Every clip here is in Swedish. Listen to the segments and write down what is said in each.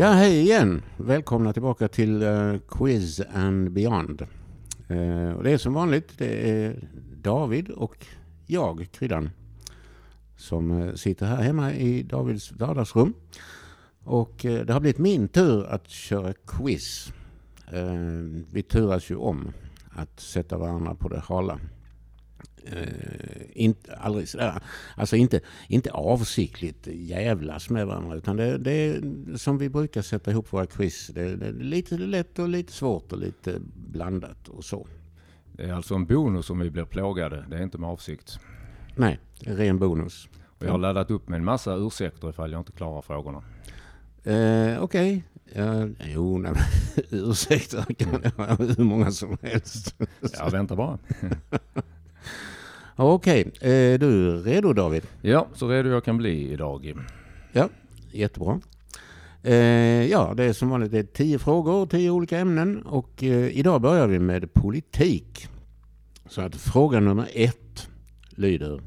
Ja, hej igen. Välkomna tillbaka till uh, Quiz and Beyond. Uh, och det är som vanligt, det är David och jag, Kryddan, som uh, sitter här hemma i Davids vardagsrum. Och det har blivit min tur att köra quiz. Vi turas ju om att sätta varandra på det hala. Eh, inte, aldrig sådär, alltså inte, inte avsiktligt jävlas med varandra utan det, det är som vi brukar sätta ihop våra quiz. Det, det är lite lätt och lite svårt och lite blandat och så. Det är alltså en bonus om vi blir plågade, det är inte med avsikt. Nej, det är ren bonus. Och jag har laddat upp med en massa ursäkter ifall jag inte klarar frågorna. Eh, Okej. Okay. Ja, jo, nej, ursäkter kan det vara hur många som helst. Jag väntar bara. Okej, är du redo David? Ja, så redo jag kan bli idag. Ja, jättebra. Eh, ja, det är som vanligt det är tio frågor, tio olika ämnen och eh, idag börjar vi med politik. Så att fråga nummer ett lyder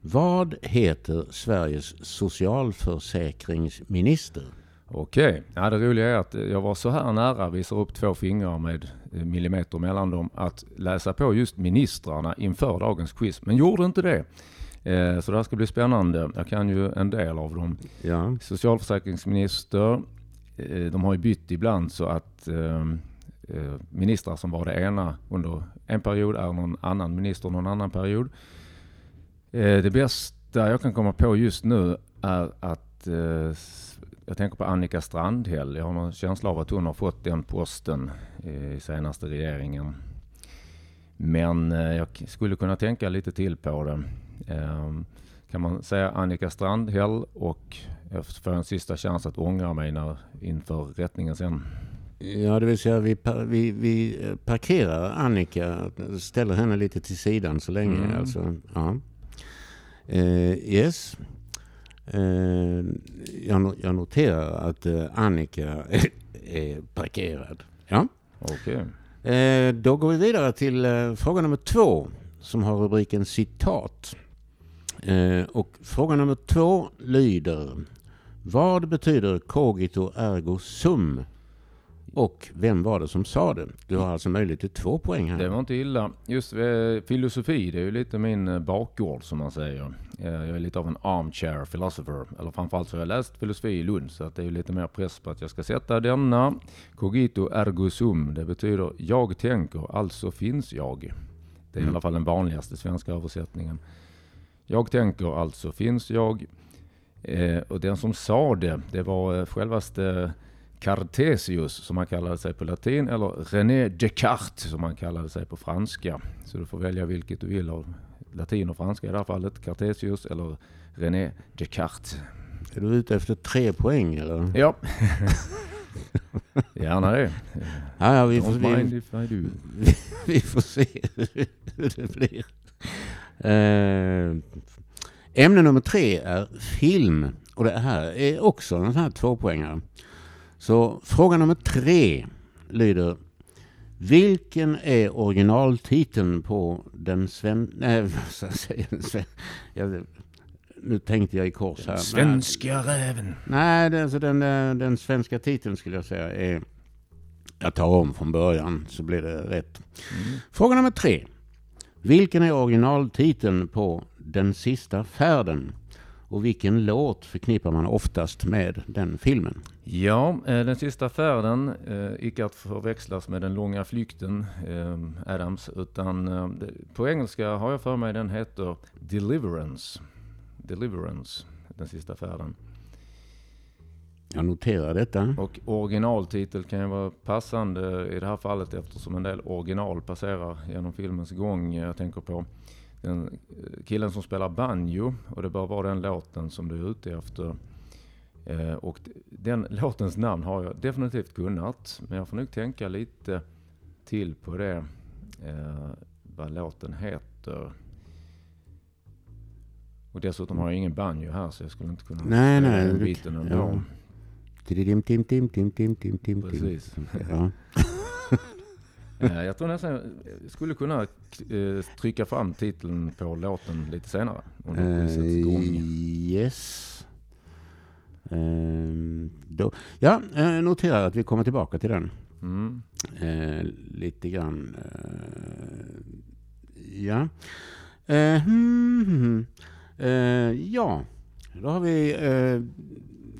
Vad heter Sveriges socialförsäkringsminister? Okej, ja, det roliga är att jag var så här nära, visar upp två fingrar med eh, millimeter mellan dem, att läsa på just ministrarna inför dagens quiz, men gjorde inte det. Eh, så det här ska bli spännande. Jag kan ju en del av dem. Ja. Socialförsäkringsminister, eh, de har ju bytt ibland så att ministrar som var det ena under en period är någon annan minister någon annan period. Det bästa jag kan komma på just nu är att jag tänker på Annika Strandhäll. Jag har någon känsla av att hon har fått den posten i senaste regeringen. Men eh, jag skulle kunna tänka lite till på det. Ehm, kan man säga Annika Strandhäll och jag får en sista chans att ångra mig när, inför rättningen sen. Ja, det vill säga vi, vi, vi eh, parkerar Annika, ställer henne lite till sidan så länge. Mm. Alltså, ja. Uh, yes. Eh, jag noterar att eh, Annika är parkerad. Ja. Okay. Eh, då går vi vidare till fråga nummer två som har rubriken citat. Och fråga nummer två lyder Vad betyder cogito ergo sum? Och vem var det som sa det? Du har alltså möjlighet till två poäng här. Det var inte illa. Just eh, filosofi, det är ju lite min eh, bakgård som man säger. Eh, jag är lite av en armchair philosopher. Eller framförallt så har jag läst filosofi i Lund. Så att det är ju lite mer press på att jag ska sätta denna. Cogito ergo sum. Det betyder jag tänker, alltså finns jag. Det är mm. i alla fall den vanligaste svenska översättningen. Jag tänker, alltså finns jag. Eh, och den som sa det, det var eh, självaste Cartesius som han kallade sig på latin eller René Descartes som han kallade sig på franska. Så du får välja vilket du vill av latin och franska i det här fallet. Cartesius eller René Descartes. Är du ute efter tre poäng eller? Ja. Gärna det. Ja, ja, vi, får, vi, vi, vi, får se hur det blir. Eh, ämne nummer tre är film. Och det här är också en sån här tvåpoängare. Så fråga nummer tre lyder vilken är originaltiteln på den sven... Nej, sven... Jag, nu tänkte jag i kors här. Den svenska räven. Nej, det, alltså den, eh, den svenska titeln skulle jag säga är... Jag tar om från början så blir det rätt. Mm. Fråga nummer tre. Vilken är originaltiteln på Den sista färden? Och vilken låt förknippar man oftast med den filmen? Ja, eh, Den sista färden, eh, icke att förväxlas med Den långa flykten, eh, Adams, utan på engelska har jag för mig den heter Deliverance. Deliverance, Den sista färden. Jag noterar detta. Och originaltitel kan ju vara passande i det här fallet eftersom en del original passerar genom filmens gång. Jag tänker på den killen som spelar banjo och det bör vara den låten som du är ute efter. Eh, och den låtens namn har jag definitivt kunnat, men jag får nog tänka lite till på det, eh, vad låten heter. Och dessutom har jag ingen banjo här så jag skulle inte kunna nej, nej, den biten ändå. Ja. Tim, tim, tim, tim, tim, tim, tim. Precis. Ja. Eh, jag tror nästan jag skulle kunna eh, trycka fram titeln på låten lite senare. Uh, yes. Eh, då, ja, eh, notera att vi kommer tillbaka till den. Mm. Lite grann. Ja. Hmm. Eh, ja, då har vi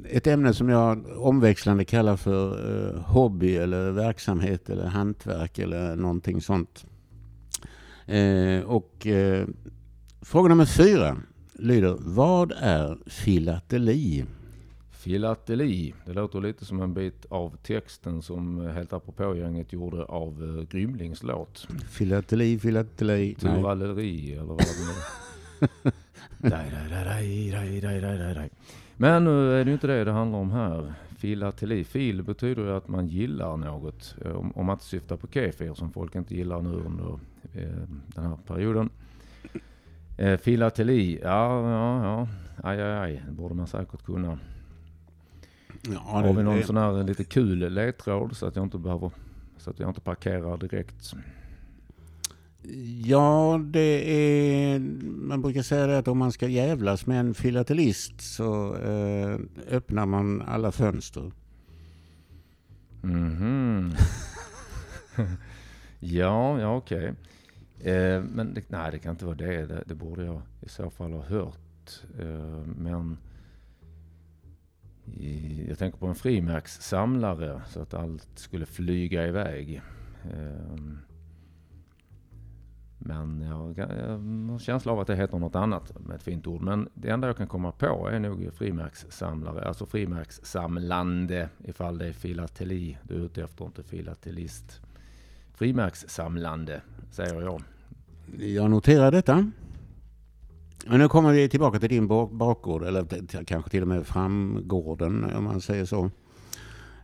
ett ämne som jag omväxlande kallar för eh, hobby eller verksamhet eller hantverk eller någonting sånt. Eh, och eh, fråga nummer fyra lyder, vad är filateli? Filateli, det låter lite som en bit av texten som Helt apropå-gänget gjorde av uh, Grymlings låt. Filateli, filateli. Turalleri eller vad det är. Men nu är det ju inte det det handlar om här. Filateli, fil betyder ju att man gillar något. Om, om man inte syftar på kefir som folk inte gillar nu under eh, den här perioden. Eh, filateli, ja, ja, ja, aj, aj, aj, det borde man säkert kunna. Ja, Har vi någon det... sån här lite kul ledtråd så att jag inte behöver, så att jag inte parkerar direkt? Ja, det är, man brukar säga det att om man ska jävlas med en filatelist så eh, öppnar man alla fönster. Mhm. Ja, ja okej. Okay. Eh, men det, nej, det kan inte vara det. det. det. borde jag i så fall ha hört. Eh, men i, jag tänker på en frimärkssamlare så att allt skulle flyga iväg. Eh, men jag, jag har känsla av att det heter något annat med ett fint ord. Men det enda jag kan komma på är nog frimärkssamlare, alltså frimärkssamlande ifall det är filateli du är ute efter, inte filatelist. Frimärkssamlande säger jag. Jag noterar detta. Men nu kommer vi tillbaka till din bakgård, eller kanske till och med framgården om man säger så.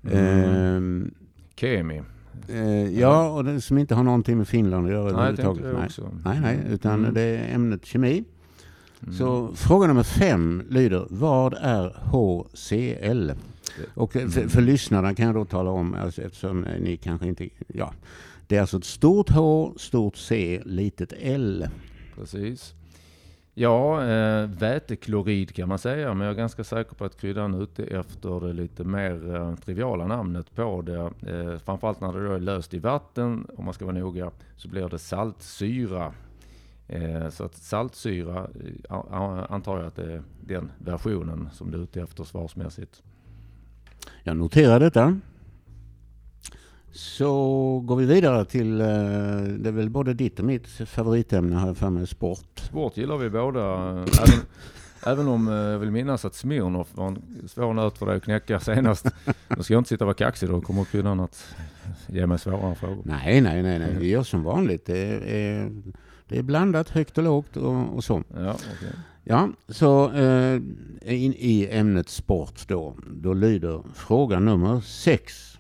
Mm. Eh, Kemi. Eh, ja, och det, som inte har någonting med Finland att göra överhuvudtaget. Nej, nej, nej, utan mm. det är ämnet kemi. Mm. Så fråga nummer fem lyder, vad är HCl? Och för, för mm. lyssnarna kan jag då tala om, alltså, eftersom ni kanske inte... Ja, det är alltså ett stort H, stort C, litet L. Precis. Ja, eh, väteklorid kan man säga, men jag är ganska säker på att kryddan är ute efter det lite mer eh, triviala namnet på det. Eh, framförallt när det då är löst i vatten, om man ska vara noga, så blir det saltsyra. Eh, så att saltsyra eh, antar jag att det är den versionen som du är ute efter svarsmässigt. Jag noterar detta. Så går vi vidare till, eh, det är väl både ditt och mitt favoritämne här för mig, sport. Sport gillar vi båda. Även, även om eh, jag vill minnas att Smirnoff var en svår nöt för dig att knäcka senast. Nu ska jag inte sitta och vara kaxig då, kommer kryddan att ge mig svårare frågor. Nej, nej, nej, nej. vi gör som vanligt. Det är, det är blandat högt och lågt och, och så. Ja, okay. Ja, så eh, in, i ämnet sport då, då lyder fråga nummer sex.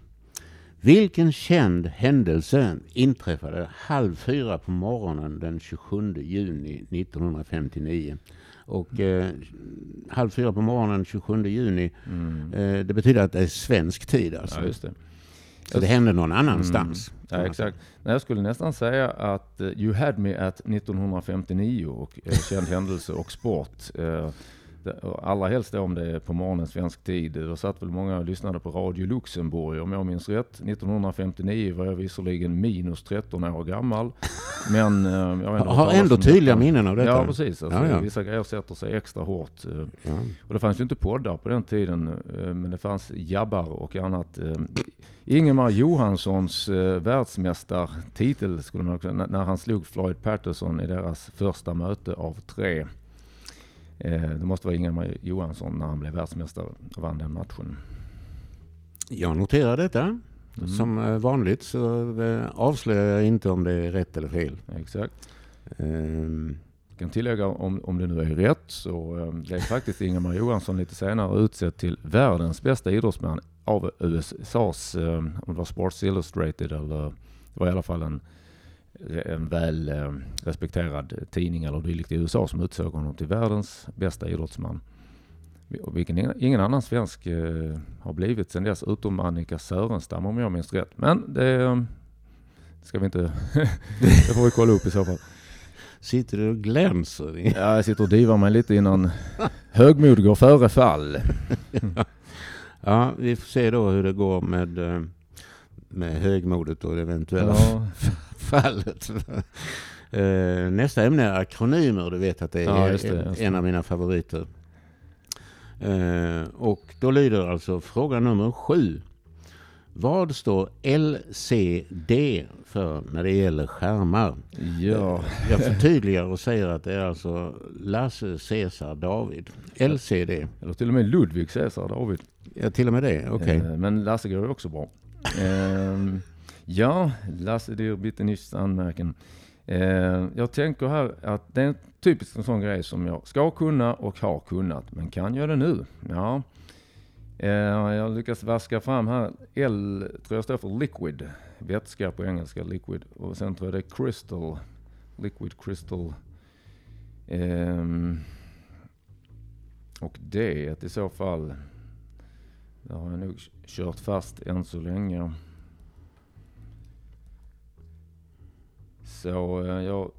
Vilken känd händelse inträffade halv fyra på morgonen den 27 juni 1959? Och eh, halv fyra på morgonen 27 juni, mm. eh, det betyder att det är svensk tid alltså. Ja, just det. Så det hände någon annanstans. Mm. Ja, exakt. Nej, jag skulle nästan säga att uh, You had me at 1959 och uh, känd händelse och sport. Uh, Allra helst om det är på morgonen svensk tid. Då satt väl många och lyssnade på Radio Luxemburg om jag minns rätt. 1959 var jag visserligen minus 13 år gammal. Men eh, jag har ändå tydliga minnen av detta. Ja precis. Alltså, ja, ja. Vissa grejer sätter sig extra hårt. Eh. Ja. Och det fanns ju inte poddar på den tiden. Eh, men det fanns jabbar och annat. Ingemar Johanssons världsmästartitel skulle man också, när han slog Floyd Patterson i deras första möte av tre. Eh, det måste vara Ingemar Johansson när han blev världsmästare och vann den matchen. Jag noterar detta. Mm. Som eh, vanligt så eh, avslöjar jag inte om det är rätt eller fel. Exakt. Um. Jag kan tillägga om, om det nu är rätt så det är faktiskt Ingemar Johansson lite senare utsedd till världens bästa idrottsman av USAs, om det var Sports Illustrated eller det var i alla fall en en väl eh, respekterad tidning eller dylikt i USA som utsåg honom till världens bästa idrottsman. Vilken ingen annan svensk eh, har blivit sedan dess, utom Annika Sörenstam om jag minns rätt. Men det ska vi inte... det får vi kolla upp i så fall. Sitter du och glänser? Ja, jag sitter och divar mig lite innan högmod går före fall. Ja, vi får se då hur det går med, eh, med högmodet och eventuella Ja, fallet. Eh, Nästa ämne är akronymer. Du vet att det är Ja, det, det. en av mina favoriter. Eh, Och då lyder alltså fråga nummer sju. Vad står LCD för när det gäller skärmar? ja. Jag förtydligar och säger att det är alltså Lasse, Cesar, David. LCD. Eller till och med Ludvig Caesar David. Ja, till och med det. Okej. Eh, Men Lasse går också bra. Ja, Lasse dir nyss anmärken. Eh, jag tänker här att det är en typisk en sån grej som jag ska kunna och har kunnat, men kan jag det nu? Ja. Eh, jag lyckas vaska fram här. L tror jag står för liquid. Vätska på engelska, liquid. Och sen tror jag det är crystal. Liquid crystal. Eh, och det i så fall. Där har jag nog kört fast än så länge. Så eh, jag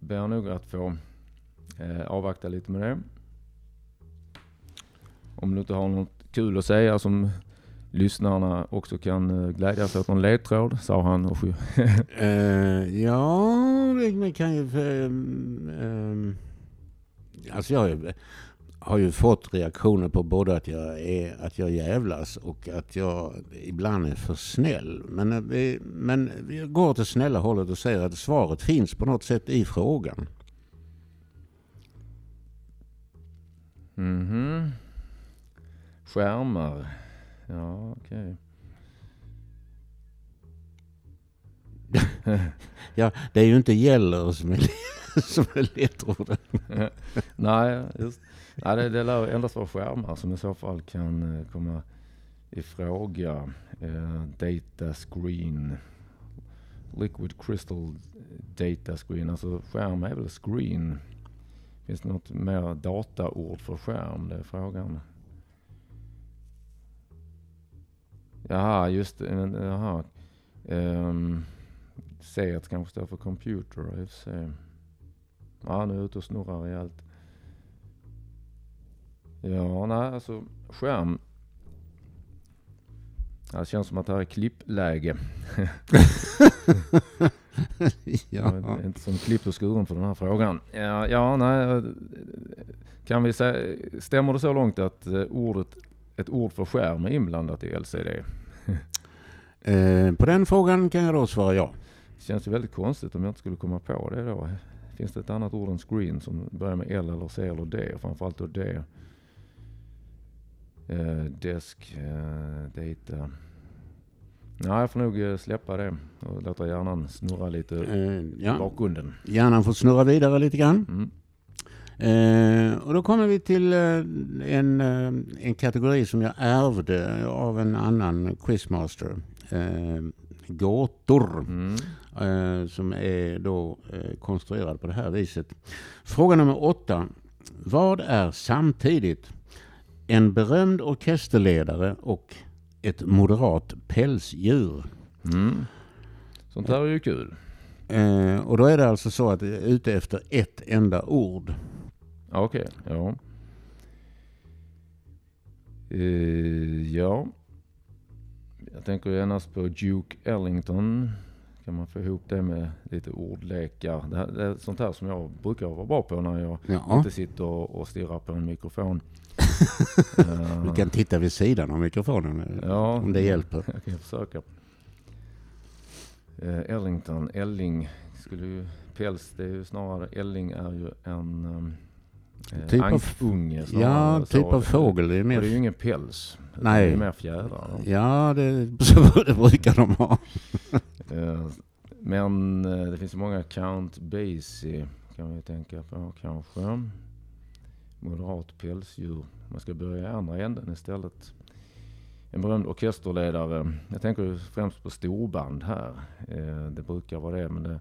ber nog att få eh, avvakta lite med det. Om du inte har något kul att säga som lyssnarna också kan eh, glädjas åt någon ledtråd, sa han och uh, ja, det kan ju... Um, alltså jag har ju, fått reaktioner på både att jag, är, att jag jävlas och att jag ibland är för snäll. Men, eh, vi, men vi går åt det snälla hållet och säger att svaret finns på något sätt i frågan. Mhm. Skärmar. Ja, okej. Ja, det är ju inte gäller som är, som är ledtråden. Nej, just. Nej, det, det lär endast vara skärmar som i så fall kan eh, komma i fråga. Eh, data screen. Liquid crystal data screen. Alltså skärm är väl screen. Finns det något mer dataord för skärm? Det är frågan. Jaha, just det. Jaha. Um, C kanske står för computer. i och för sig. Ja, nu är jag ute och snurrar rejält. Ja, nej, alltså skärm. Det känns som att det här är klippläge. Jag ja. är inte som klippt och skuren för den här frågan. Ja, ja nej. Kan vi säga, stämmer det så långt att eh, ordet, ett ord för skärm är inblandat i LCD? Eh, på den frågan kan jag då svara ja. Det känns ju väldigt konstigt om jag inte skulle komma på det då. Finns det ett annat ord än screen som börjar med L eller C eller D? Framförallt då D. Eh, desk, eh, data. Nej, jag får nog eh, släppa det och låta hjärnan snurra lite Eh, ja. bakgrunden. Hjärnan får snurra vidare lite grann. Mm. Eh, och då kommer vi till eh, en, en kategori som jag ärvde av en annan quizmaster. Eh, gåtor. Mm. eh, som är då eh, konstruerad på det här viset. Fråga nummer åtta. Vad är samtidigt en berömd orkesterledare och ett moderat pälsdjur? Mm. Sånt här är ju kul. Eh, och då är det alltså så att det är ute efter ett enda ord. Okej, ja. Eh, ja. Jag tänker genast på Duke Ellington. Kan man få ihop det med lite ordlekar? Det, här, det är sånt här som jag brukar vara bra på när jag Ja, inte sitter och, och stirrar på en mikrofon. Eh, vi kan titta vid sidan av mikrofonen eh, ja, om det hjälper. Jag kan försöka. Eh, Ellington, Elling skulle ju, päls det är ju snarare, Elling är ju en eh, Typ snarare. Ja, typ så. av fågel. Det är Och det är ju mer, ingen päls. Nej. Det är mer fjädrar. ja, det, så det brukar de ha. Eh, Men eh, det finns många Count Basie kan ju tänka på kanske. Moderat pälsdjur. Man ska börja i andra änden istället. En berömd orkesterledare. Jag tänker främst på storband här. Eh, Det brukar vara det men det,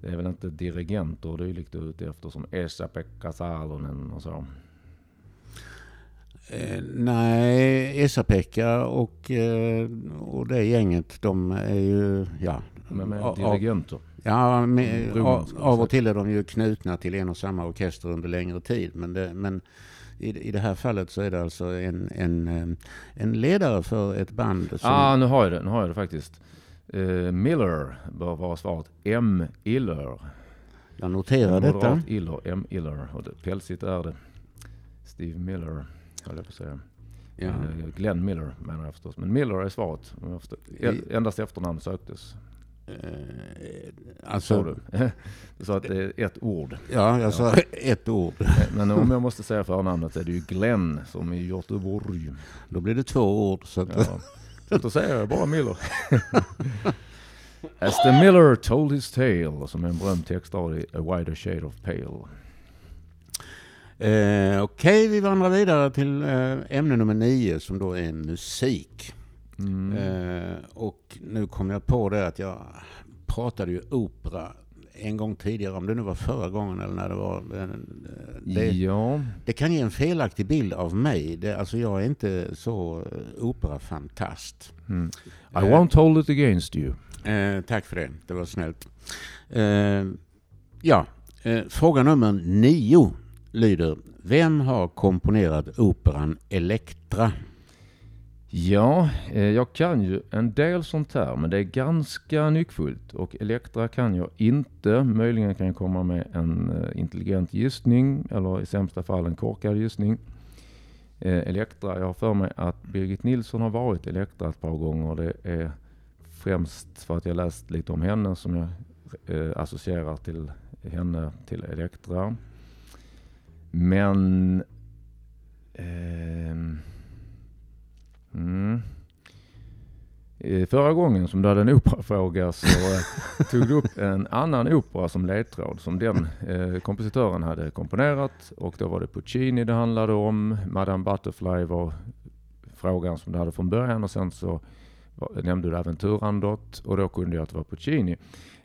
det är väl inte dirigenter och dylikt du är ute efter som Esa-Pekka Salonen och så. Eh, nej, Esa-Pekka och, eh, och det gänget, de är ju, ja. Men med dirigenter. Ja, med, Roman, av, ska man av och till är de ju knutna till en och samma orkester under längre tid. Men, det, men i, i det här fallet så är det alltså en, en, eh, en ledare för ett band. Som... Ah, nu har jag det, nu har jag det faktiskt. Uh, Miller bör vara svaret. M. Iller. Jag noterar detta. Moderat Iller, M. Iller. Och det, pälsigt är det. Steve Miller, höll jag på att säga. Ja. Glenn Miller menar jag förstås. Men Miller är svaret. Endast efternamn söktes. Eh, alltså, du? du sa att det är ett ord. Ja, jag sa ett ord. Men om jag måste säga förnamnet är det ju Glenn som i Göteborg. Då blir det två ord. Så, att... ja. då säger jag bara Miller. As the Miller told his tale, som är en berömd textrad i A wider shade of pale. Eh, Okej, okay, vi vandrar vidare till eh, ämne nummer nio som då är musik. Mm. Eh, och nu kom jag på det att jag pratade ju opera en gång tidigare, om det nu var förra gången eller när det var. Eh, det, ja. det kan ge en felaktig bild av mig. Det, alltså jag är inte så eh, operafantast. Mm. I eh, won't hold it against you. Eh, tack för det, det var snällt. Eh, ja, fråga nummer nio lyder. Vem har komponerat operan Elektra? Ja, eh, jag kan ju en del sånt här, men det är ganska nyckfullt. Och Elektra kan jag inte. Möjligen kan jag komma med en eh, intelligent gissning, eller i sämsta fall en korkad gissning. Eh, Elektra, jag har för mig att Birgit Nilsson har varit Elektra ett par gånger. Det är främst för att jag läst lite om henne som jag associerar till henne till Elektra. Men... Eh, Mm. Förra gången som du hade en operafråga så eh, tog du upp en annan opera som ledtråd som den eh, kompositören hade komponerat och då var det Puccini det handlade om. Madame Butterfly var frågan som du hade från början och sen så nämnde du även Turandot och då kunde jag att det var Puccini.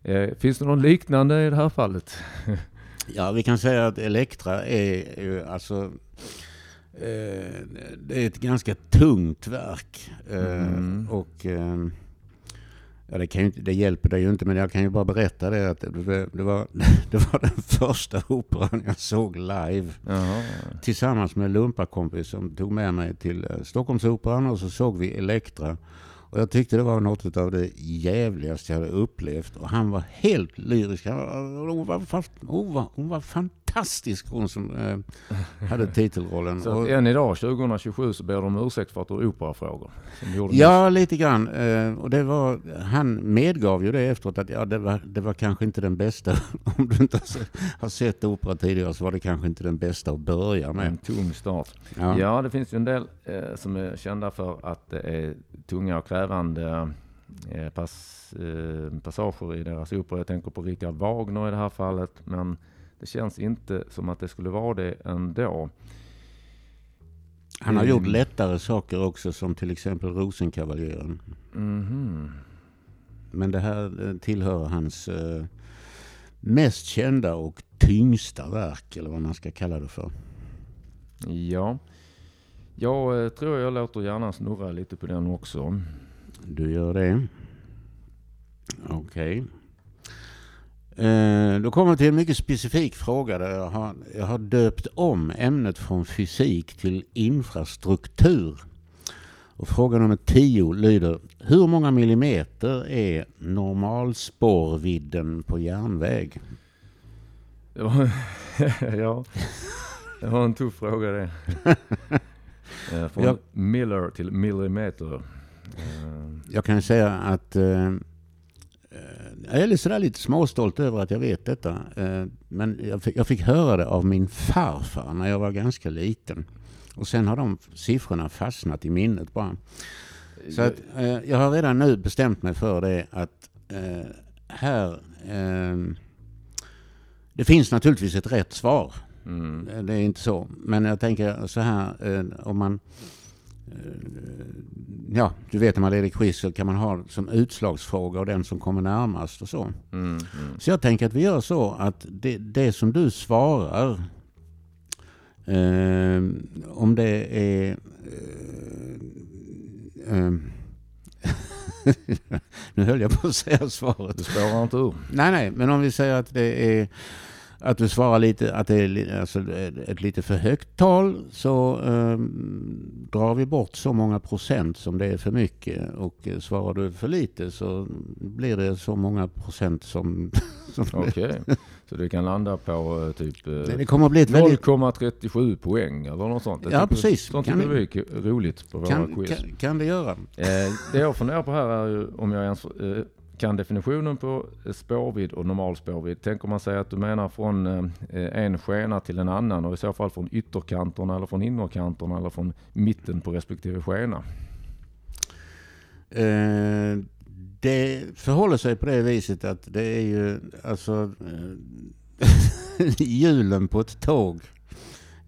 Eh, finns det någon liknande i det här fallet? ja, vi kan säga att Elektra är ju alltså det är ett ganska tungt verk. Eh, mm. Och eh, ja, det, kan ju, det hjälper dig ju inte, men jag kan ju bara berätta det att det, det, var, det var den första operan jag såg live. Jaha. Tillsammans med en lumpakompis som tog med mig till Stockholmsoperan och så såg vi Elektra. Och jag tyckte det var något av det jävligaste jag hade upplevt. Och han var helt lyrisk. Hon var, hon var, hon var fantastisk fantastisk hon som eh, hade titelrollen. Så och, än idag 2027 så ber de om ursäkt för att du har operafrågor? Ja, nyss. lite grann. Eh, och det var, han medgav ju det efteråt att ja, det, var, det var kanske inte den bästa. om du inte har sett opera tidigare så var det kanske inte den bästa att börja med. En tung start. Ja, ja det finns ju en del eh, som är kända för att det är tunga och krävande eh, pass, eh, passager i deras opera. Jag tänker på Richard Wagner i det här fallet. Men det känns inte som att det skulle vara det ändå. Han har mm. gjort lättare saker också som till exempel Rosenkavaljeren. Mm. Men det här eh, tillhör hans uh, mest kända och tyngsta verk eller vad man ska kalla det för. Ja, jag uh, tror jag låter gärna snurra lite på den också. Du gör det. Okej. Okay. Eh, då kommer vi till en mycket specifik fråga där jag har, jag har döpt om ämnet från fysik till infrastruktur. Och fråga nummer 10 lyder, hur många millimeter är normalspårvidden på järnväg? Ja, ja. det var en tuff fråga det. Eh, från jag, miller till millimeter. Jag kan säga att jag är sådär lite småstolt över att jag vet detta. Eh, men jag fick, höra det av min farfar när jag var ganska liten. Och sen har de siffrorna fastnat i minnet bara. Så att, eh, jag har redan nu bestämt mig för det att eh, här... Det finns naturligtvis ett rätt svar. Mm. Det är inte så. Men jag tänker så här, om man Eh, ja, du vet när man leder quiz så kan man ha som utslagsfråga och den som kommer närmast och så. Mm, mm. Så jag tänker att vi gör så att det, det som du svarar, eh, om det är... Eh, eh, nu höll jag på att säga svaret. Du spårar inte ur. Nej, nej, men om vi säger att det är att du svarar lite, att det är alltså, ett lite för högt tal så eh, drar vi bort så många procent som det är för mycket. Och eh, svarar du för lite så blir det så många procent som... som Okej, så det kan landa på eh, typ eh, det, det kommer att bli ett väldigt... 0,37 poäng eller något sånt. Ja, precis. Sånt Kan tycker vi är roligt på våra Kan, quiz. kan, kan det göra? Eh, det jag funderar på här är ju om jag ens eh, kan definitionen på spårvidd och normal spårvidd. Tänker man sig att du menar från eh, en skena till en annan och i så fall från ytterkanterna eller från innerkanterna eller från mitten på respektive skena? Eh, det förhåller sig på det viset att det är ju alltså eh, hjulen på ett tåg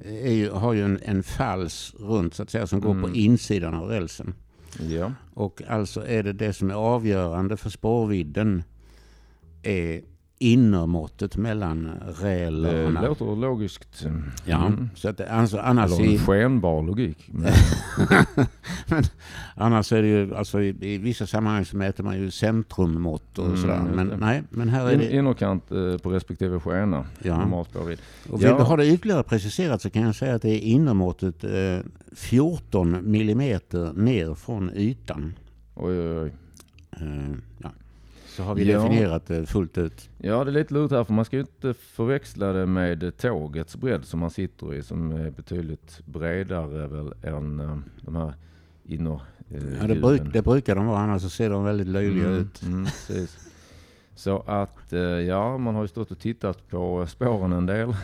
ju, har ju en, en fals runt så att säga som går Mm. på insidan av rälsen. Ja, Och alltså är det det som är avgörande för spårvidden är innermåttet mellan det rälerna. låter logiskt. Ja, Mm. så att det, alltså, annars, Eller en i, skenbar logik. Men, annars är det ju, alltså i, i vissa sammanhang så mäter man ju centrummått och Mm, sådär. Men det. nej, men här är in, det... innerkant eh, på respektive skena. Ja. Och vill Ja. du ha det ytterligare preciserat så kan jag säga att det är innermåttet eh, 14 millimeter ner från ytan. Oj, oj, oj. Eh, ja. Så har vi Ja. definierat det fullt ut. Ja, det är lite lurigt här för man ska ju inte förväxla det med tågets bredd som man sitter i som är betydligt bredare väl än eh, de här inner eh, Ja, det, bruk, det brukar de vara, annars så ser de väldigt löjliga mm, ut. Mm. Så att eh, ja, man har ju stått och tittat på spåren en del.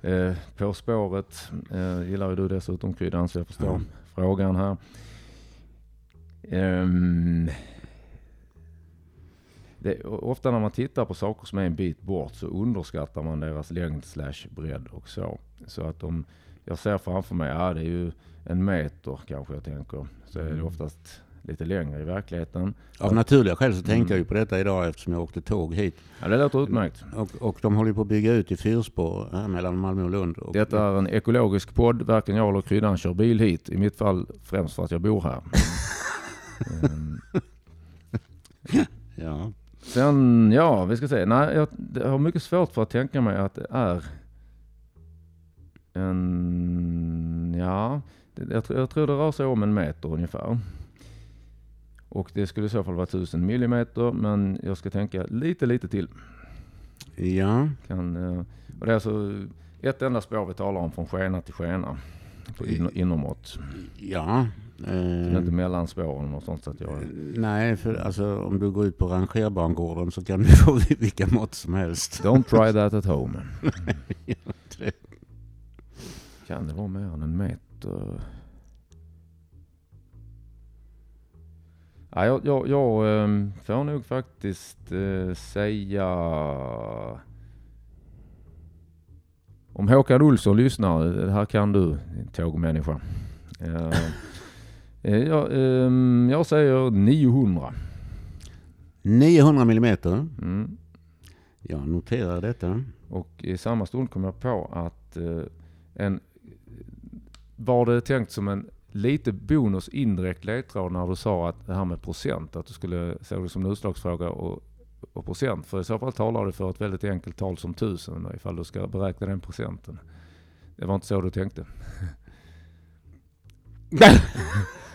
på spåret gillar ju du dessutom kryddan så jag förstår Ja. frågan här. Ehm, det, ofta när man tittar på saker som är en bit bort så underskattar man deras längd slash bredd och så. Så att om jag ser framför mig, ja det är ju en meter kanske jag tänker. Så är det Mm. oftast lite längre i verkligheten. Av naturliga skäl så tänkte Mm. jag ju på detta idag eftersom jag åkte tåg hit. Ja, det låter utmärkt. Och, och de håller ju på att bygga ut i fyrspår här mellan Malmö och Lund. Och Detta är en ekologisk podd. Varken jag eller kryddan kör bil hit. I mitt fall främst för att jag bor här. Ehm, Ja. Sen, ja, vi ska se. Nej, jag, jag har mycket svårt för att tänka mig att det är en, ja, jag, tror- jag tror det rör sig om en meter ungefär. Och det skulle i så fall vara 1000 millimeter, men jag ska tänka lite, lite till. ja. Kan, eh, och det är alltså ett enda spår vi talar om från skena till skena. På inner, innermått. Ja. Det är inte Eh, mellan spåren och sånt så att jag... nej, för alltså, om du går ut på rangerbangården så kan du få vilka mått som helst. Don't try that at home. det. Kan det vara mer än en meter? Ja, jag, jag, jag ehm, får nog faktiskt eh, säga... Om Håkan Olsson lyssnar, det här kan du, tågmänniska. Eh, jag, ehm, jag säger 900. 900 millimeter. Mm. Jag noterar detta. Och i samma stund kom jag på att eh, en, var det tänkt som en lite bonus indirekt ledtråd när du sa att det här med procent, att du skulle se det som en utslagsfråga och, och procent. För i så fall talar du för ett väldigt enkelt tal som tusen ifall du ska beräkna den procenten. Det var inte så du tänkte.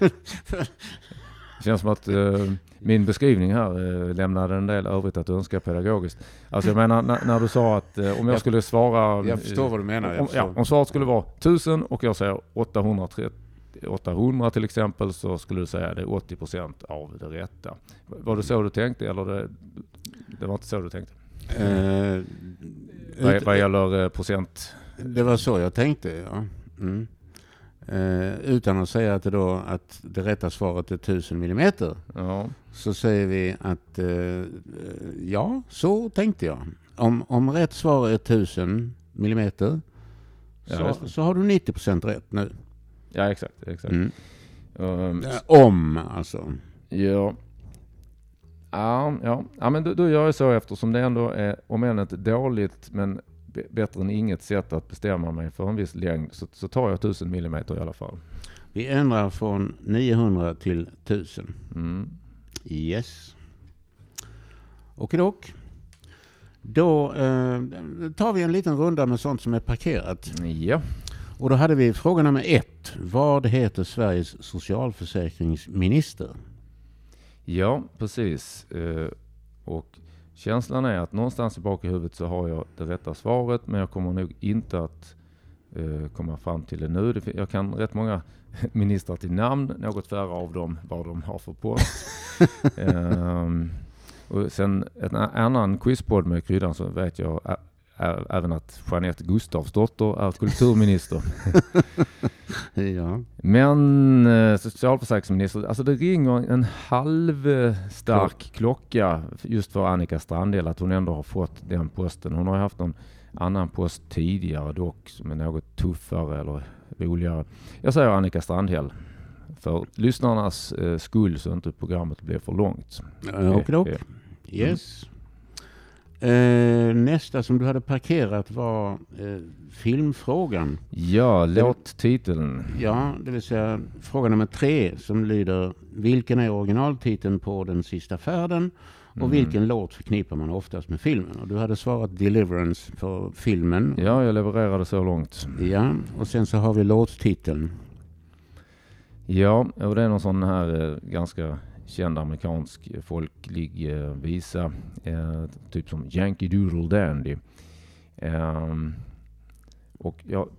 Det känns som att eh, min beskrivning här eh, lämnade en del övrigt att önska pedagogiskt. Alltså jag menar när, när du sa att eh, om jag Jag- skulle svara... Jag förstår vad du menar. Om, ja, om svaret skulle vara 1000 och jag säger 830, 800 till exempel så skulle du säga det är 80% av det rätta. Var det så du tänkte eller det, det var inte så du tänkte? Eh, Vad, vad gäller procent? Det var så jag tänkte, ja. Mm. Eh, utan att säga att det, då, att det rätta svaret är 1000 millimeter Ja, så säger vi att eh, ja, så tänkte jag. Om, om rätt svar är 1000 millimeter Ja, så, så har du 90 procent rätt nu. ja exakt. exakt. Mm. Um, Om alltså. Ja. Ja, ja. ja men då, då gör jag så eftersom det ändå är, om än ett dåligt men bättre än inget sätt att bestämma mig för en viss längd så, så tar jag 1000 millimeter i alla fall. Vi ändrar från 900 till 1000. Mm. Yes. Och dock. Då eh, tar vi en liten runda med sånt som är parkerat. Ja. Och då hade vi fråga nummer ett. Vad heter Sveriges socialförsäkringsminister? Ja, precis. Eh, och känslan är att någonstans i bak i huvudet så har jag det rätta svaret, men jag kommer nog inte att eh, komma fram till det nu. Det, jag kan rätt många ministrar till namn, något färre av dem vad de har för post. um, och sen en annan quizpodd med kryddan så vet jag även att Jeanette Gustafsdotter är kulturminister. ja. Men eh, socialförsäkringsminister, alltså det ringer en halvstark Klock. klocka just för Annika Strandhäll att hon ändå har fått den posten. Hon har haft någon annan post tidigare dock som är något tuffare eller roligare. Jag säger Annika Strandhäll för lyssnarnas eh, skull så inte programmet blir för långt. Och då, Eh, yes. Eh, nästa som du hade parkerat var eh, filmfrågan. Ja, låttiteln. Ja, det vill säga fråga nummer tre som lyder Vilken är originaltiteln på Den sista färden? Och Mm. vilken låt förknippar man oftast med filmen? Och du hade svarat Deliverance för filmen. Ja, jag levererade så långt. Ja, och sen så har vi låttiteln. Ja, och det är någon sån här eh, ganska känd amerikansk eh, folklig eh, visa. Eh, typ som Yankee Doodle Dandy. Ehm, och jag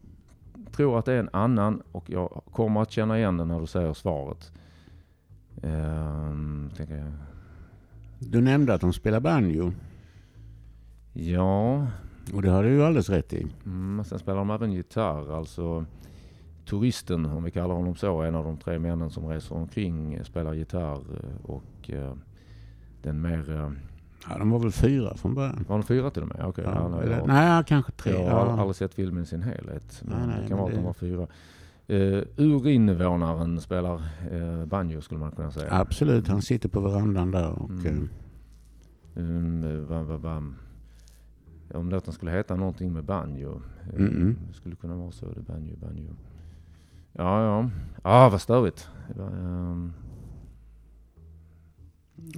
tror att det är en annan och jag kommer att känna igen den när du säger svaret. Ehm. Du nämnde att de spelar banjo. Ja, Och det har du ju alldeles rätt i. mm, sen spelar de även gitarr. Alltså turisten, om vi kallar honom så, en av de tre männen som reser omkring, eh, spelar gitarr eh, och eh, den mer... Ja, de var väl fyra från början. Var de fyra till och med? Okej. Ja, ja, nej, eller, nej, kanske tre. jag har aldrig sett filmen i sin helhet. Men Nej, nej, det kan vara att de var fyra. Uh, urinvånaren spelar uh, banjo skulle man kunna säga. Absolut, han sitter på verandan där. Och, Mm. Um, va, va, va. Om låten skulle heta någonting med banjo. eh, Mm-mm. Det skulle kunna vara så. Banjo, banjo. Ja, ja. Ah, vad störigt. Ehm,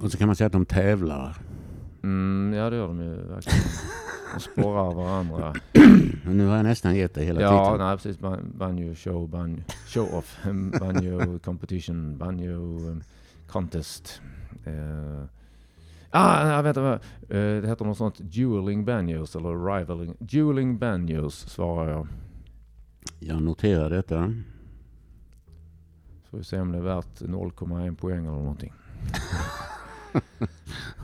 och så kan man säga att de tävlar. mm, ja, det gör de ju verkligen. De sporrar varandra. Nu har jag nästan gett dig hela Ja, titeln. nej precis. Ban- Banjo show, banjo show off, banjo competition, banjo em, contest. Eh, ah, vänta. Eh, det heter något sånt dueling banjos eller rivaling. Dueling banjos svarar jag. Jag noterar detta. Får vi se om det är värt 0,1 poäng eller någonting.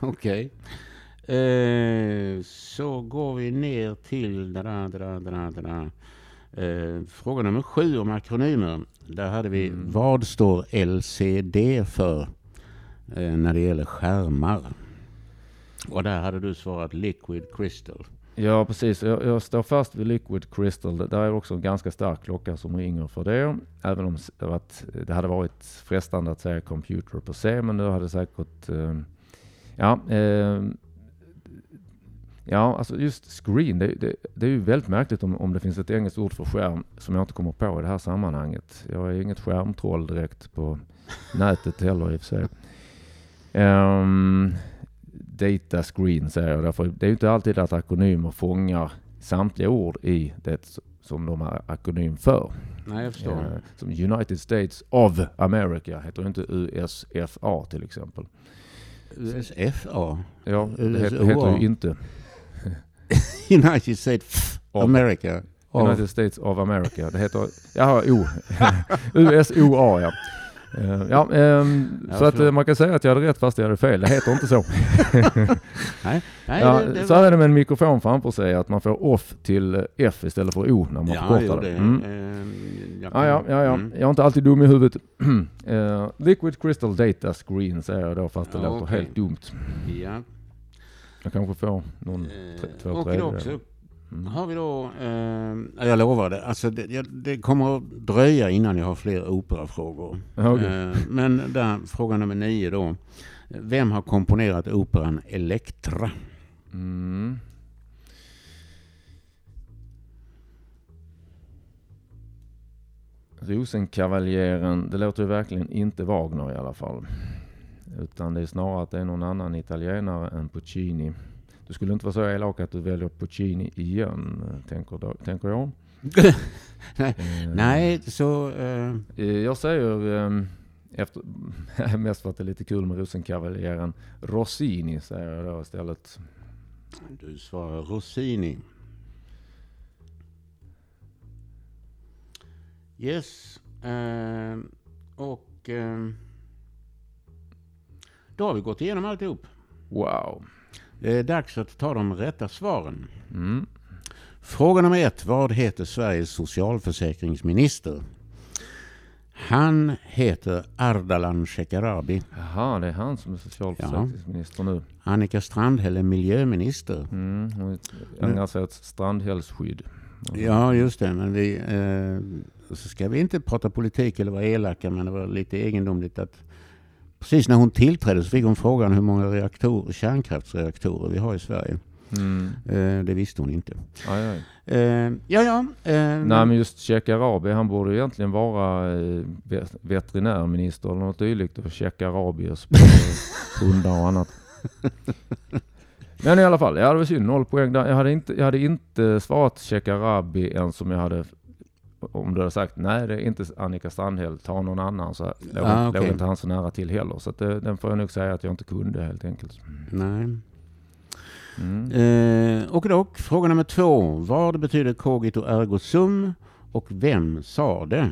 Okej. Eh, så går vi ner till da, da, da, da. Eh, fråga nummer sju om akronymer. Där hade vi Mm. vad står LCD för eh, när det gäller skärmar? Och där hade du svarat liquid crystal. Ja, precis. Jag, jag står fast vid Liquid Crystal. Det- Där är också en ganska stark klocka som ringer för det. Även om att det hade varit frestande att säga computer på C, men det hade säkert... Eh, ja, eh, ja, alltså just screen, det, det, det är ju väldigt märkligt om, om det finns ett engelskt ord för skärm som jag inte kommer på i det här sammanhanget. Jag är inget skärmtroll direkt på nätet heller i och för sig. Ehm, data screen säger jag därför det är ju inte alltid att akronymer fångar samtliga ord i det som de är akronym för. Nej, jag förstår. Eh, som United States of America heter ju inte USFA till exempel. USFA. Ja, det heter, heter ju inte United States Of. America. United States of America. Det heter, jaha, O. USOA ja. Eh, ja, ehm, Ja, så att eh, man kan säga att jag hade rätt fast jag hade fel. Det heter inte så. Nej, nej ja, det, det så är det med en mikrofon framför sig, att man får off till eh, F istället för O när man Ja, förkortar det. Mm. eh, Ja, ja, ja, ja. mm. Jag är inte alltid dum i huvudet. Liquid Crystal Data Screen säger jag då fast det Ja, låter helt dumt. Ja. Jag kanske får någon tre, två tredjedelar. Mm. har vi då, eh, jag lovar det, alltså det, jag, det kommer att dröja innan jag har fler operafrågor. Okej. Eh, men där, fråga nummer nio då. Vem har komponerat operan Elektra? Mm. Rosenkavaljören, det låter ju verkligen inte Wagner i alla fall. Utan det är snarare att det är någon annan italienare än Puccini. Du skulle inte vara så elak att du väljer Puccini igen, tänker, då, tänker jag. Nej, Eh, Nej, så... eh, Jag säger, eh, efter, mest för att det är lite kul med Rosenkavaljören, Rossini säger jag då istället. du svarar Rossini. Yes. eh, och... då har vi gått igenom alltihop. Wow. Det är dags att ta de rätta svaren. Mm. Fråga nummer ett. Vad heter Sveriges socialförsäkringsminister? Han heter Ardalan Shekarabi. Jaha, det är han som är socialförsäkringsminister nu. Annika Strandhäll är miljöminister. Mm. Hon ägnar sig åt strandhällsskydd. Ja, just det. Men vi, eh, så ska vi inte prata politik eller vara elaka, men det var lite egendomligt att precis när hon tillträdde så fick hon frågan hur många reaktorer, kärnkraftsreaktorer vi har i Sverige. Mm. Eh, det visste hon inte. Aj, aj. Eh, ja, ja. Eh, Nej men just Shekarabi, han borde egentligen vara vet- veterinärminister eller något dylikt och checka rabies på hundar och annat. Men i alla fall, ja det var synd, noll poäng där. Jag hade inte, jag hade inte svarat Shekarabi än som jag hade om du hade sagt nej det är inte Annika Strandhäll, ta någon annan så låg, Ah, låg okej. inte han så nära till heller. Så det, den får jag nog säga att jag inte kunde helt enkelt. Nej. Mm. Eh, och dock, fråga nummer två. Vad betyder cogito ergo sum och vem sa det?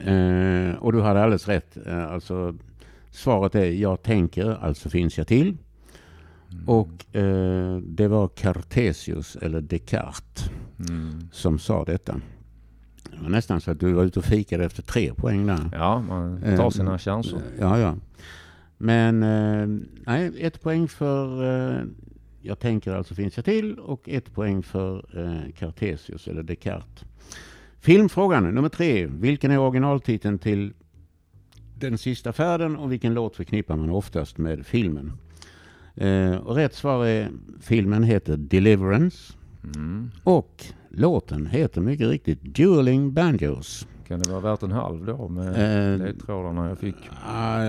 Eh, och du hade alldeles rätt. Eh, alltså, svaret är jag tänker, alltså finns jag till. Och eh, det var Cartesius eller Descartes Mm. som sa detta. Det var nästan så att du var ute och fikade efter tre poäng där. Ja, man Eh, tar sina chanser. Ja, ja. Men eh, nej, ett poäng för eh, jag tänker alltså finns jag till och ett poäng för eh, Cartesius eller Descartes. Filmfrågan nummer tre. Vilken är originaltiteln till Den sista färden och vilken låt förknippar man oftast med filmen? Eh, och rätt svar är filmen heter Deliverance Mm. och låten heter mycket riktigt Dueling Banjos. Kan det vara värt en halv då med Eh, ledtrådarna jag fick? Ja,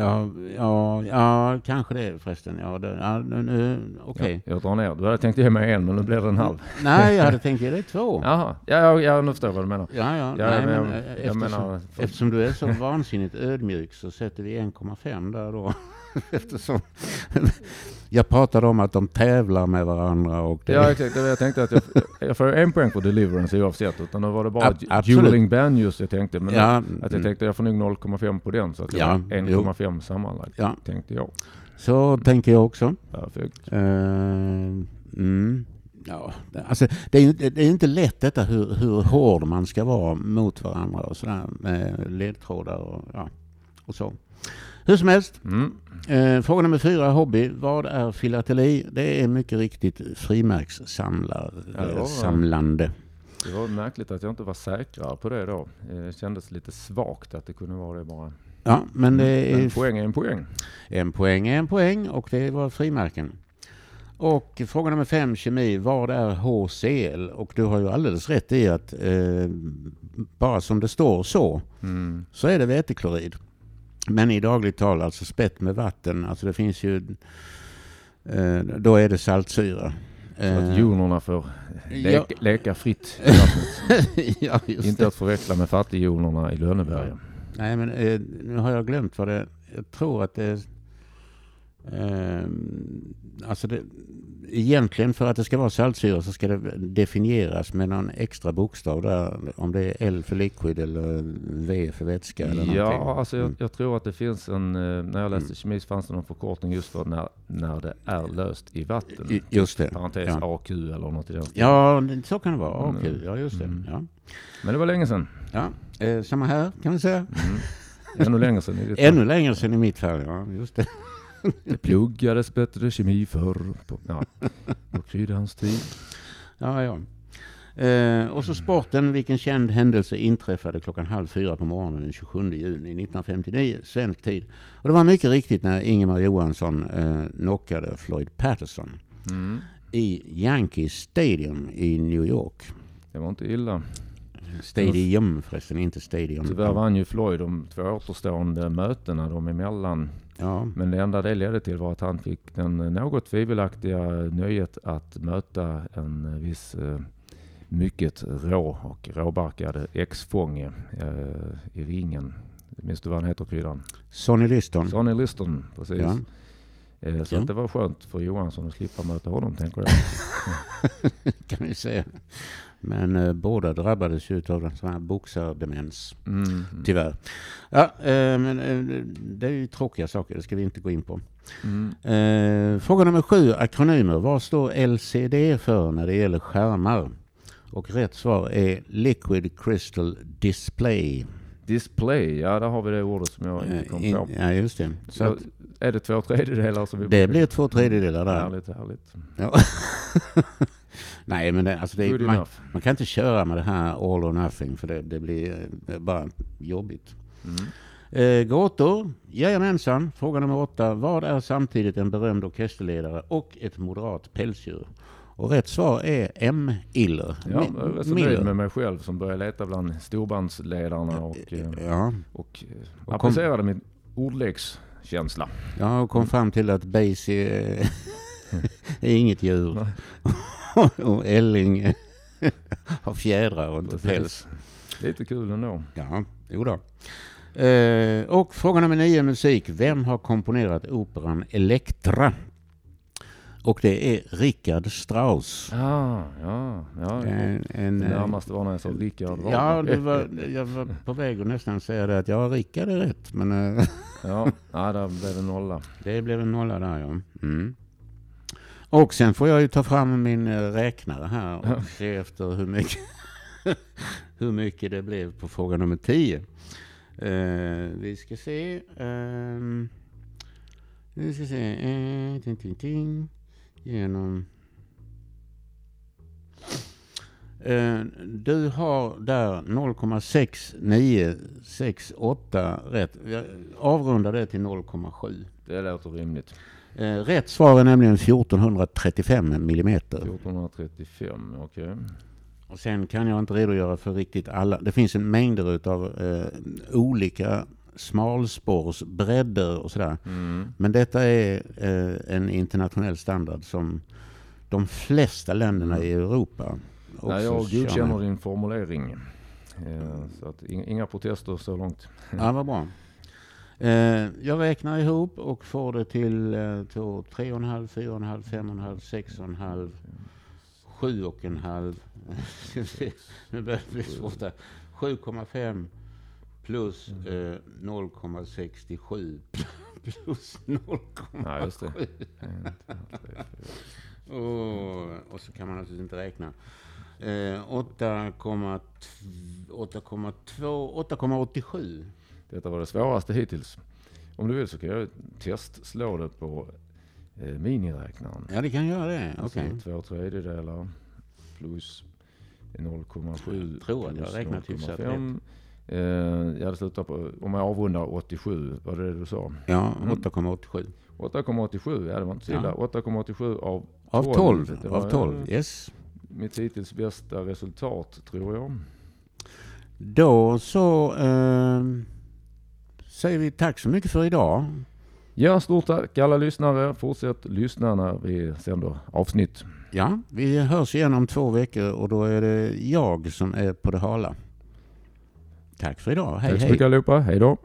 ja, ja, kanske det förresten. Ja, det, ja, nu, okej. Ja, jag drar ner. Du hade tänkt ge mig en men nu blir det en halv. Nej, jag hade tänkt ge dig två. Jaha, ja, ja, ja nu förstår jag vad du menar. Ja, ja. Ja, nej, men jag- eh, jag eftersom, menar- eftersom du är så vansinnigt ödmjuk så sätter vi 1,5 där då. eftersom jag pratade om att de tävlar med varandra och det, Ja exakt, jag tänkte att jag, jag får en poäng för Deliverance oavsett. Utan då var det bara absolut. Dueling Banjos jag tänkte. Men ja, att jag mm, tänkte jag får nog 0,5 på den. Så att Ja, var 1,5 sammanlagt. ja, Tänkte jag. så tänker jag också. Perfekt. Eh, mm, ja, det- alltså, det är ju det är inte lätt detta hur, hur hård man ska vara mot varandra och sådär med ledtrådar och, ja, och så. Hur som helst, Mm. eh, fråga nummer fyra, hobby. Vad är filateli? Det är mycket riktigt frimärkssamlande. Ja, det var märkligt att jag inte var säkrare på det då. Det kändes lite svagt att det kunde vara det bara. Ja, men det är Men poäng är en poäng. En poäng är en poäng och det var frimärken. Och fråga nummer fem, kemi. Vad är HCl? Och du har ju alldeles rätt i att eh, bara som det står så, Mm. så är det väteklorid. Men i dagligt tal alltså spett med vatten. Alltså det finns ju, eh, då är det saltsyra. Så att jonerna får leka, ja. leka fritt i vattnet. ja, Inte det. att förväxla med fattigjonerna i Lönneberga. Nej, men eh, nu har jag glömt vad det Jag tror att det är... Eh, alltså det, egentligen för att det ska vara saltsyra så ska det definieras med någon extra bokstav där. Om det är L för liquid eller V för vätska eller någonting. Ja, alltså jag, Mm. jag tror att det finns en, eh, när jag läste kemi så fanns det någon förkortning just för när, när det är löst i vatten. Just det. Parentes Ja. AQ eller något i den stilen. Ja, så kan det vara. Mm. Okej, ja just det. Mm. Ja. Men det var länge sedan. Ja. Eh, samma här kan vi säga. Mm. Ännu längre sedan. i ditt Ännu längre sedan i mitt fall. Ja, just det. Det pluggades bättre kemi förr. På, ja, på kryddans tid. Ja, ja. Eh, och så sporten. Vilken känd händelse inträffade klockan halv fyra på morgonen den 27 juni 1959, svensk tid. Och det var mycket riktigt när Ingemar Johansson eh, knockade Floyd Patterson Mm. i Yankee Stadium i New York. Det var inte illa. Stadium förresten, inte Stadium. Tyvärr vann ju Floyd de två återstående mötena de emellan. Ja, Men det enda det ledde till var att han fick den något tvivelaktiga nöjet att möta en viss eh, mycket rå och råbarkad ex-fånge eh, i ringen. Minns du vad han heter kryddan? Sonny Liston. Sonny Liston, precis. Ja. Eh, så Ja. det var skönt för Johansson att slippa möta honom, tänker jag. kan vi säga. Men eh, båda drabbades ju av en sån här boxardemens. Mm. Tyvärr. Ja, eh, men eh, det är ju tråkiga saker, det ska vi inte gå in på. Mm. Eh, fråga nummer sju, akronymer. Vad står LCD för när det gäller skärmar? Och rätt svar är Liquid Crystal Display. Display, ja där har vi det ordet som jag inte kom Eh, in- på. ja, just det. Så att är det två tredjedelar som vi det blir två tredjedelar där. Härligt, härligt. Ja. Nej, men det, alltså det, Good man, enough. man kan inte köra med det här all or nothing för det, det blir eh, bara jobbigt. Mm. Eh, gåtor? Jajamensan. Fråga nummer åtta. Vad är samtidigt en berömd orkesterledare och ett moderat pälsdjur? Och rätt svar är M. Iller. Ja, jag är så nöjd med mig själv som börjar leta bland storbandsledarna och, eh, Ja, och eh, Och kom- applicerade min ordlekskänsla. ja, och kom fram till att Basie är, är inget djur. och Elling har fjädrar och inte päls. Lite kul ändå. Ja, jo då. Eh, och fråga nummer nio, musik. Vem har komponerat operan Elektra? Och det är Richard Strauss. Ah, ja, ja. En, en, det eh, närmaste var när jag sa Rickard ja, Wagner. det var, jag var på väg att nästan säga det att ja, Rickard är rätt. Men eh, ja, ja, där blev det nolla. det blev en nolla där ja. Mm. Och sen får jag ju ta fram min eh, räknare här och se efter hur mycket, hur mycket det blev på fråga nummer 10. Eh, vi ska se. ehm, vi ska se. Uh, ting, ting, ting. Genom. Eh, du har där 0,6968 rätt. Jag avrundar det till 0,7. Det låter rimligt. Eh, rätt svar är nämligen 1435 millimeter. 1435, okej. Och sen kan jag inte redogöra för riktigt alla. Det finns en mängder av eh, olika smalspårsbredder och sådär. Mm. Men detta är eh, en internationell standard som de flesta länderna i Europa också Nej, jag godkänner din formulering. Eh, Så att inga, inga protester så långt. Ja, vad bra. Eh, jag räknar ihop och får det till eh, två, tre och en halv, fyra och en halv, fem och en halv, sex och en halv, sju och en halv. Ska vi se, nu börjar det bli svårt här. 7,5 plus eh, 0,67 plus 0,7. Ja, just det. En, två, tre, fyra. Och, och så kan man naturligtvis inte räkna. Eh, 8,2 8,2 8,87. Detta var det svåraste hittills. Om du vill så kan jag testslå det på eh, miniräknaren. Ja, det kan göra det. Alltså två tredjedelar plus 0,7 Jag tror plus räknat hyfsat 0,5. Eh, ja, det slutar på, om jag avrundar 87, var det det du sa? Ja, Mm. 8,87. 8,87, ja det var inte så illa. Ja. 8,87 av Av 12. 12. Det var, Av 12, eh, yes. Mitt hittills bästa resultat tror jag. Då så eh, säger vi tack så mycket för idag. Ja, stort tack alla lyssnare. Fortsätt lyssna när vi sänder avsnitt. Ja, vi hörs igen om två veckor och då är det jag som är på det hala. Tack för idag. Hej tack så hej. mycket allihopa. Hej då.